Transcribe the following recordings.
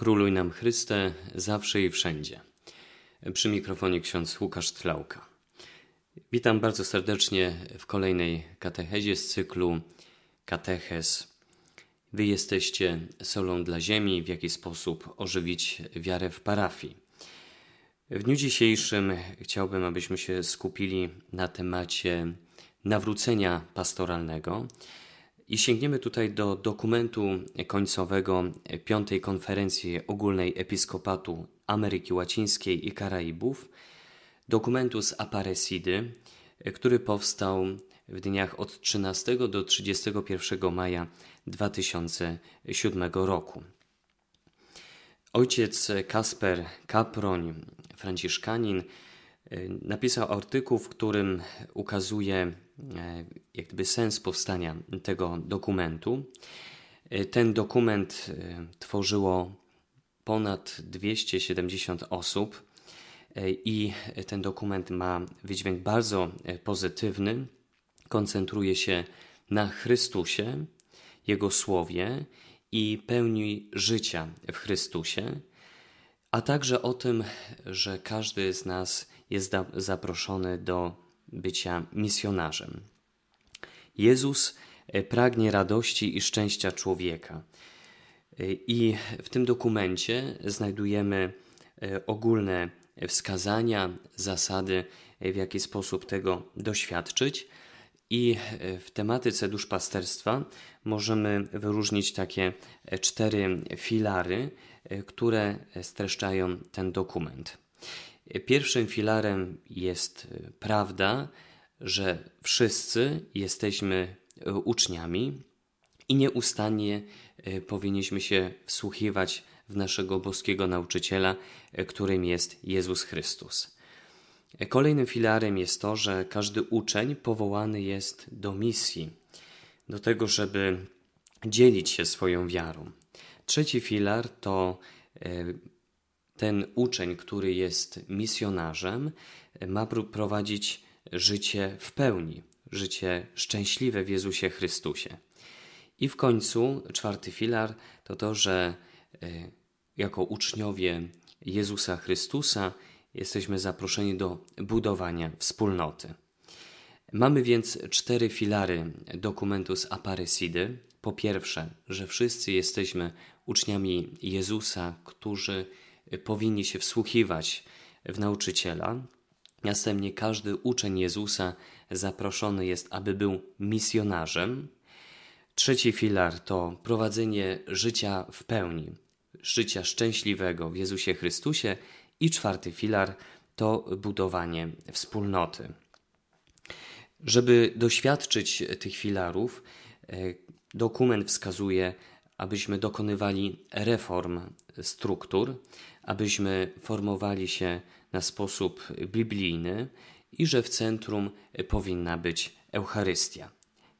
Króluj nam Chryste, zawsze i wszędzie. Przy mikrofonie ksiądz Łukasz Trlałka. Witam bardzo serdecznie w kolejnej katechezie z cyklu Katechez. Wy jesteście solą dla ziemi, w jaki sposób ożywić wiarę w parafii. W dniu dzisiejszym chciałbym, abyśmy się skupili na temacie nawrócenia pastoralnego i sięgniemy tutaj do dokumentu końcowego Piątej Konferencji Ogólnej Episkopatu Ameryki Łacińskiej i Karaibów, dokumentu z Aparecidy, który powstał w dniach od 13 do 31 maja 2007 roku. Ojciec Kasper Kaproń, franciszkanin, napisał artykuł, w którym ukazuje E, jakby sens powstania tego dokumentu. E, ten dokument e, tworzyło ponad 270 osób i ten dokument ma wydźwięk bardzo pozytywny. Koncentruje się na Chrystusie, Jego słowie i pełni życia w Chrystusie, a także o tym, że każdy z nas jest zaproszony do bycia misjonarzem. Jezus e, pragnie radości i szczęścia człowieka. E, I w tym dokumencie znajdujemy e, ogólne wskazania, zasady, w jaki sposób tego doświadczyć. I w tematyce duszpasterstwa możemy wyróżnić takie cztery filary, które streszczają ten dokument. Pierwszym filarem jest e, prawda, że wszyscy jesteśmy e, uczniami i nieustannie e, powinniśmy się wsłuchiwać w naszego boskiego nauczyciela, którym jest Jezus Chrystus. Kolejnym filarem jest to, że każdy uczeń powołany jest do misji, do tego, żeby dzielić się swoją wiarą. Trzeci filar to ten uczeń, który jest misjonarzem, ma prowadzić życie w pełni, życie szczęśliwe w Jezusie Chrystusie. I w końcu czwarty filar to to, że e, jako uczniowie Jezusa Chrystusa jesteśmy zaproszeni do budowania wspólnoty. Mamy więc cztery filary dokumentu z Aparecidy. Po pierwsze, że wszyscy jesteśmy uczniami Jezusa, którzy powinni się wsłuchiwać w nauczyciela. Następnie każdy uczeń Jezusa zaproszony jest, aby był misjonarzem. Trzeci filar to prowadzenie życia w pełni, życia szczęśliwego w Jezusie Chrystusie. I czwarty filar to budowanie wspólnoty. Żeby doświadczyć tych filarów, e, dokument wskazuje, abyśmy dokonywali reform struktur, abyśmy formowali się na sposób biblijny i że w centrum powinna być Eucharystia.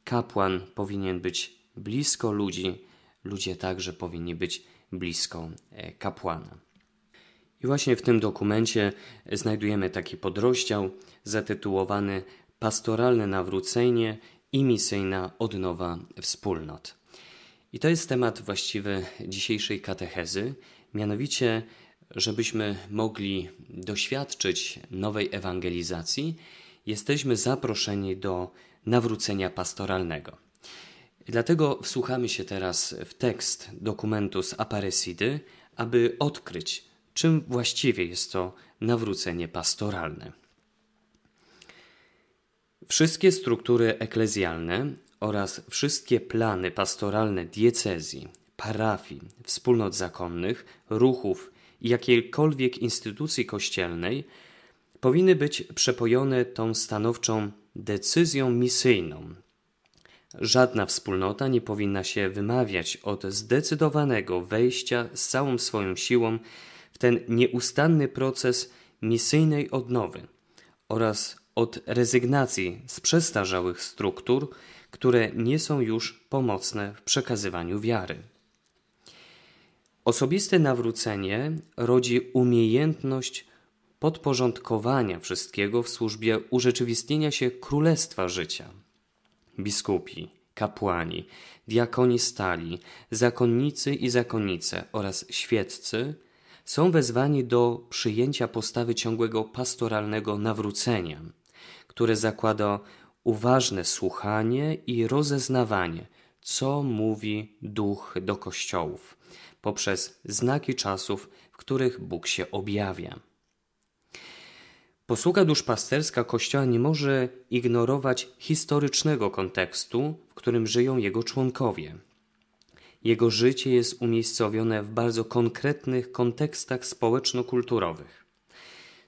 Kapłan powinien być blisko ludzi, ludzie także powinni być blisko e, kapłana. I właśnie w tym dokumencie znajdujemy taki podrozdział zatytułowany Pastoralne nawrócenie i misyjna odnowa wspólnot. I to jest temat właściwy dzisiejszej katechezy, mianowicie żebyśmy mogli doświadczyć nowej ewangelizacji, jesteśmy zaproszeni do nawrócenia pastoralnego. Dlatego wsłuchamy się teraz w tekst dokumentu z Aparecidy, aby odkryć, czym właściwie jest to nawrócenie pastoralne. Wszystkie struktury eklezjalne oraz wszystkie plany pastoralne diecezji, parafii, wspólnot zakonnych, ruchów jakiejkolwiek instytucji kościelnej powinny być przepojone tą stanowczą decyzją misyjną. Żadna wspólnota nie powinna się wymawiać od zdecydowanego wejścia z całą swoją siłą w ten nieustanny proces misyjnej odnowy oraz od rezygnacji z przestarzałych struktur, które nie są już pomocne w przekazywaniu wiary. Osobiste nawrócenie rodzi umiejętność podporządkowania wszystkiego w służbie urzeczywistnienia się królestwa życia. Biskupi, kapłani, diakoni stali, zakonnicy i zakonnice oraz świeccy są wezwani do przyjęcia postawy ciągłego pastoralnego nawrócenia, które zakłada uważne słuchanie i rozeznawanie, co mówi Duch do kościołów, poprzez znaki czasów, w których Bóg się objawia. Posługa duszpasterska Kościoła nie może ignorować historycznego kontekstu, w którym żyją jego członkowie. Jego życie jest umiejscowione w bardzo konkretnych kontekstach społeczno-kulturowych.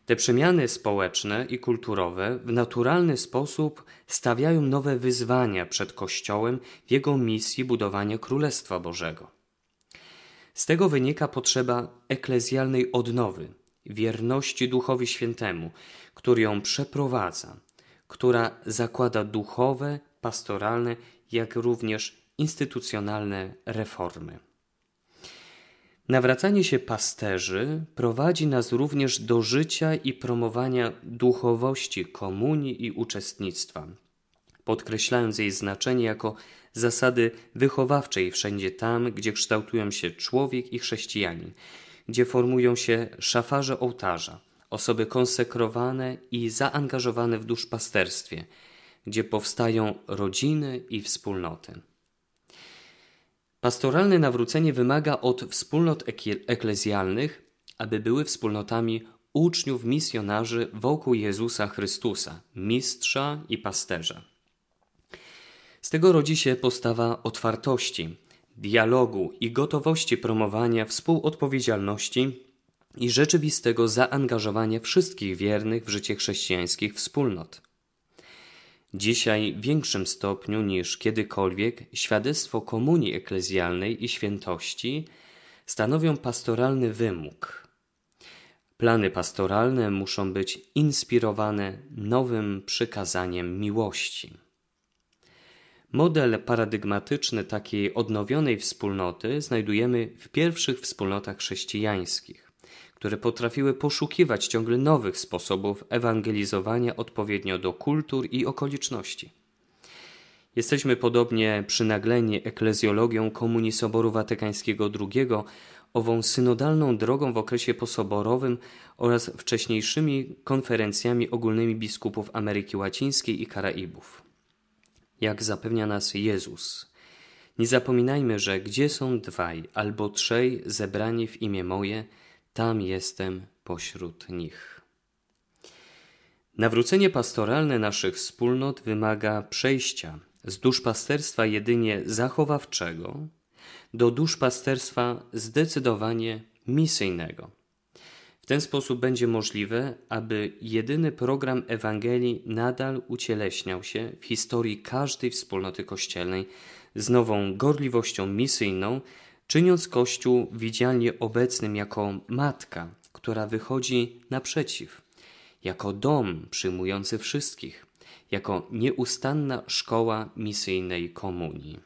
Te przemiany społeczne i kulturowe w naturalny sposób stawiają nowe wyzwania przed Kościołem w jego misji budowania Królestwa Bożego. Z tego wynika potrzeba eklezjalnej odnowy, wierności Duchowi Świętemu, który ją przeprowadza, która zakłada duchowe, pastoralne, jak również instytucjonalne reformy. Nawracanie się pasterzy prowadzi nas również do życia i promowania duchowości komunii i uczestnictwa, podkreślając jej znaczenie jako zasady wychowawczej wszędzie tam, gdzie kształtują się człowiek i chrześcijanin, gdzie formują się szafarze ołtarza, osoby konsekrowane i zaangażowane w duszpasterstwie, gdzie powstają rodziny i wspólnoty. Pastoralne nawrócenie wymaga od wspólnot eklezjalnych, aby były wspólnotami uczniów misjonarzy wokół Jezusa Chrystusa, mistrza i pasterza. Z tego rodzi się postawa otwartości, dialogu i gotowości promowania współodpowiedzialności i rzeczywistego zaangażowania wszystkich wiernych w życie chrześcijańskich wspólnot. Dzisiaj w większym stopniu niż kiedykolwiek świadectwo komunii eklezjalnej i świętości stanowią pastoralny wymóg. Plany pastoralne muszą być inspirowane nowym przykazaniem miłości. Model paradygmatyczny takiej odnowionej wspólnoty znajdujemy w pierwszych wspólnotach chrześcijańskich, które potrafiły poszukiwać ciągle nowych sposobów ewangelizowania odpowiednio do kultur i okoliczności. Jesteśmy podobnie przynagleni eklezjologią Komunii Soboru Watykańskiego II, ową synodalną drogą w okresie posoborowym oraz wcześniejszymi konferencjami ogólnymi biskupów Ameryki Łacińskiej i Karaibów jak zapewnia nas Jezus. Nie zapominajmy, że gdzie są dwaj albo trzej zebrani w imię moje, tam jestem pośród nich. Nawrócenie pastoralne naszych wspólnot wymaga przejścia z duszpasterstwa jedynie zachowawczego do duszpasterstwa zdecydowanie misyjnego. W ten sposób będzie możliwe, aby jedyny program Ewangelii nadal ucieleśniał się w historii każdej wspólnoty kościelnej z nową gorliwością misyjną, czyniąc Kościół widzialnie obecnym jako matka, która wychodzi naprzeciw, jako dom przyjmujący wszystkich, jako nieustanna szkoła misyjnej komunii.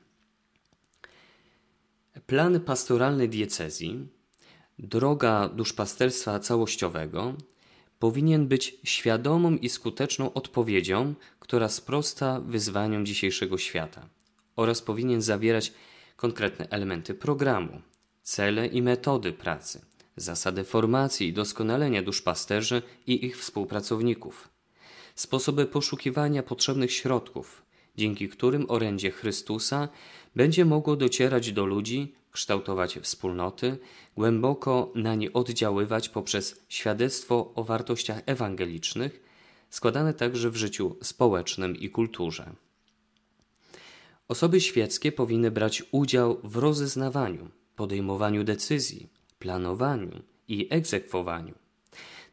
Plan pastoralny diecezji droga duszpasterstwa całościowego powinien być świadomą i skuteczną odpowiedzią, która sprosta wyzwaniom dzisiejszego świata oraz powinien zawierać konkretne elementy programu, cele i metody pracy, zasady formacji i doskonalenia duszpasterzy i ich współpracowników, sposoby poszukiwania potrzebnych środków, dzięki którym orędzie Chrystusa będzie mogło docierać do ludzi kształtować wspólnoty, głęboko na nie oddziaływać poprzez świadectwo o wartościach ewangelicznych, składane także w życiu społecznym i kulturze. Osoby świeckie powinny brać udział w rozeznawaniu, podejmowaniu decyzji, planowaniu i egzekwowaniu.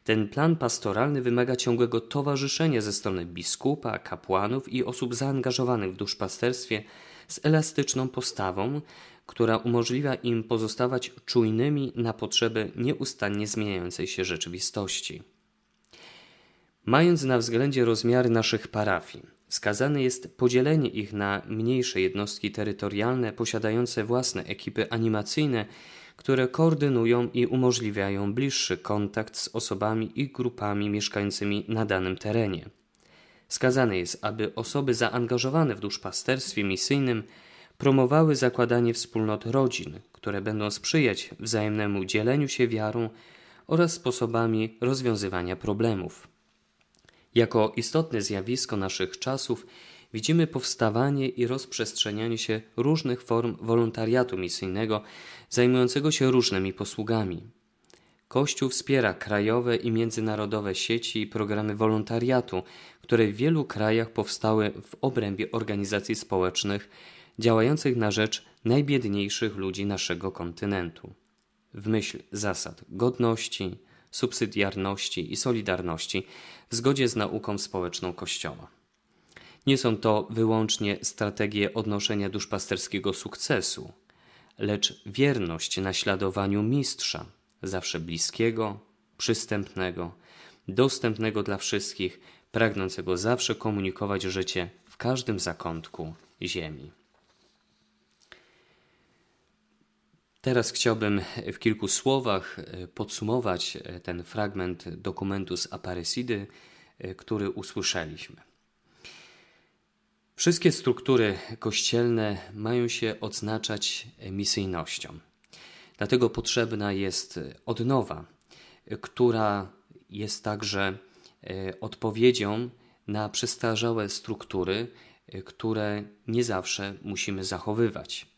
Ten plan pastoralny wymaga ciągłego towarzyszenia ze strony biskupa, kapłanów i osób zaangażowanych w duszpasterstwie z elastyczną postawą, która umożliwia im pozostawać czujnymi na potrzeby nieustannie zmieniającej się rzeczywistości. Mając na względzie rozmiary naszych parafii, wskazane jest podzielenie ich na mniejsze jednostki terytorialne posiadające własne ekipy animacyjne, które koordynują i umożliwiają bliższy kontakt z osobami i grupami mieszkającymi na danym terenie. Wskazane jest, aby osoby zaangażowane w duszpasterstwie misyjnym promowały zakładanie wspólnot rodzin, które będą sprzyjać wzajemnemu dzieleniu się wiarą oraz sposobami rozwiązywania problemów. Jako istotne zjawisko naszych czasów widzimy powstawanie i rozprzestrzenianie się różnych form wolontariatu misyjnego zajmującego się różnymi posługami. Kościół wspiera krajowe i międzynarodowe sieci i programy wolontariatu, które w wielu krajach powstały w obrębie organizacji społecznych działających na rzecz najbiedniejszych ludzi naszego kontynentu. W myśl zasad godności, subsydiarności i solidarności w zgodzie z nauką społeczną Kościoła. Nie są to wyłącznie strategie odnoszenia duszpasterskiego sukcesu, lecz wierność naśladowaniu mistrza, zawsze bliskiego, przystępnego, dostępnego dla wszystkich, pragnącego zawsze komunikować życie w każdym zakątku ziemi. Teraz chciałbym w kilku słowach e, podsumować e, ten fragment dokumentu z Aparecidy, e, który usłyszeliśmy. Wszystkie struktury kościelne mają się odznaczać misyjnością. Dlatego potrzebna jest odnowa, która jest także odpowiedzią na przestarzałe struktury, które nie zawsze musimy zachowywać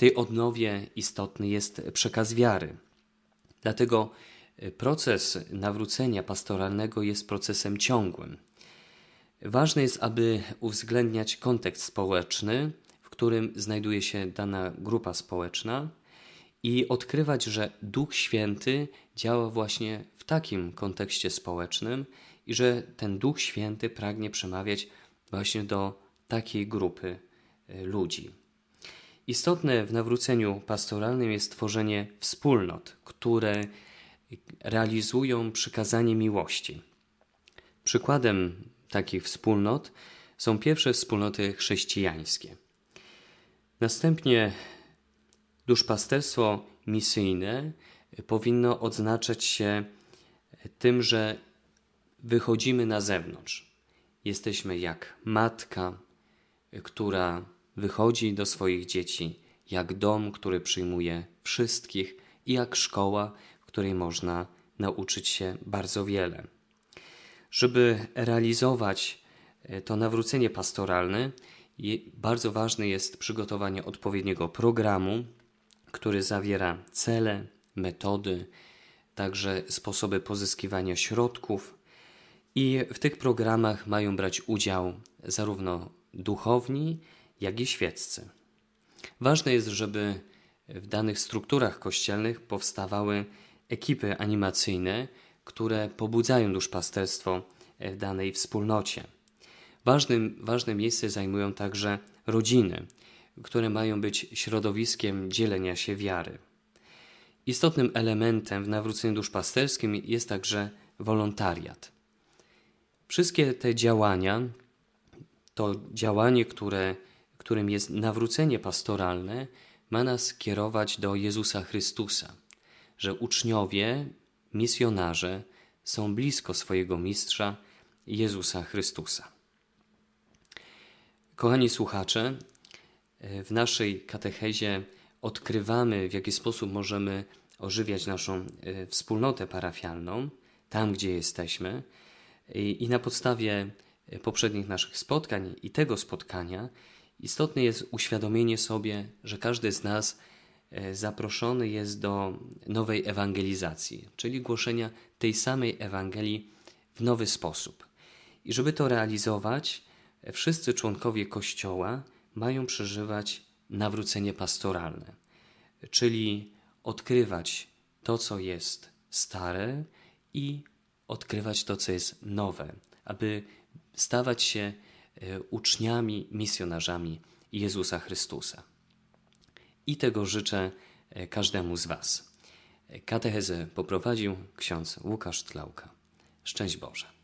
tej odnowie istotny jest przekaz wiary. Dlatego e, proces nawrócenia pastoralnego jest procesem ciągłym. Ważne jest, aby uwzględniać kontekst społeczny, w którym znajduje się dana grupa społeczna i odkrywać, że Duch Święty działa właśnie w takim kontekście społecznym i że ten Duch Święty pragnie przemawiać właśnie do takiej grupy e, ludzi. Istotne w nawróceniu pastoralnym jest tworzenie wspólnot, które realizują przykazanie miłości. Przykładem takich wspólnot są pierwsze wspólnoty chrześcijańskie. Następnie duszpasterstwo misyjne powinno odznaczać się tym, że wychodzimy na zewnątrz. Jesteśmy jak matka, która wychodzi do swoich dzieci jak dom, który przyjmuje wszystkich i jak szkoła, w której można nauczyć się bardzo wiele. Żeby realizować e, to nawrócenie pastoralne, bardzo ważne jest przygotowanie odpowiedniego programu, który zawiera cele, metody, także sposoby pozyskiwania środków. I w tych programach mają brać udział zarówno duchowni, jak i świeccy. Ważne jest, żeby w danych strukturach kościelnych powstawały ekipy animacyjne, które pobudzają duszpasterstwo w danej wspólnocie. Ważnym, ważne miejsce zajmują także rodziny, które mają być środowiskiem dzielenia się wiary. Istotnym elementem w nawróceniu duszpasterskim jest także wolontariat. Wszystkie te działania to działanie, które którym jest nawrócenie pastoralne, ma nas kierować do Jezusa Chrystusa, że uczniowie, misjonarze są blisko swojego mistrza Jezusa Chrystusa. Kochani słuchacze, w naszej katechezie odkrywamy, w jaki sposób możemy ożywiać naszą e, wspólnotę parafialną, tam gdzie jesteśmy, i na podstawie poprzednich naszych spotkań i tego spotkania Istotne jest uświadomienie sobie, że każdy z nas e, zaproszony jest do nowej ewangelizacji, czyli głoszenia tej samej Ewangelii w nowy sposób. I żeby to realizować, e, wszyscy członkowie Kościoła mają przeżywać nawrócenie pastoralne, czyli odkrywać to, co jest stare i odkrywać to, co jest nowe, aby stawać się uczniami, misjonarzami Jezusa Chrystusa. I tego życzę e, każdemu z Was. Katechezę poprowadził ksiądz Łukasz Tlauka. Szczęść Boże.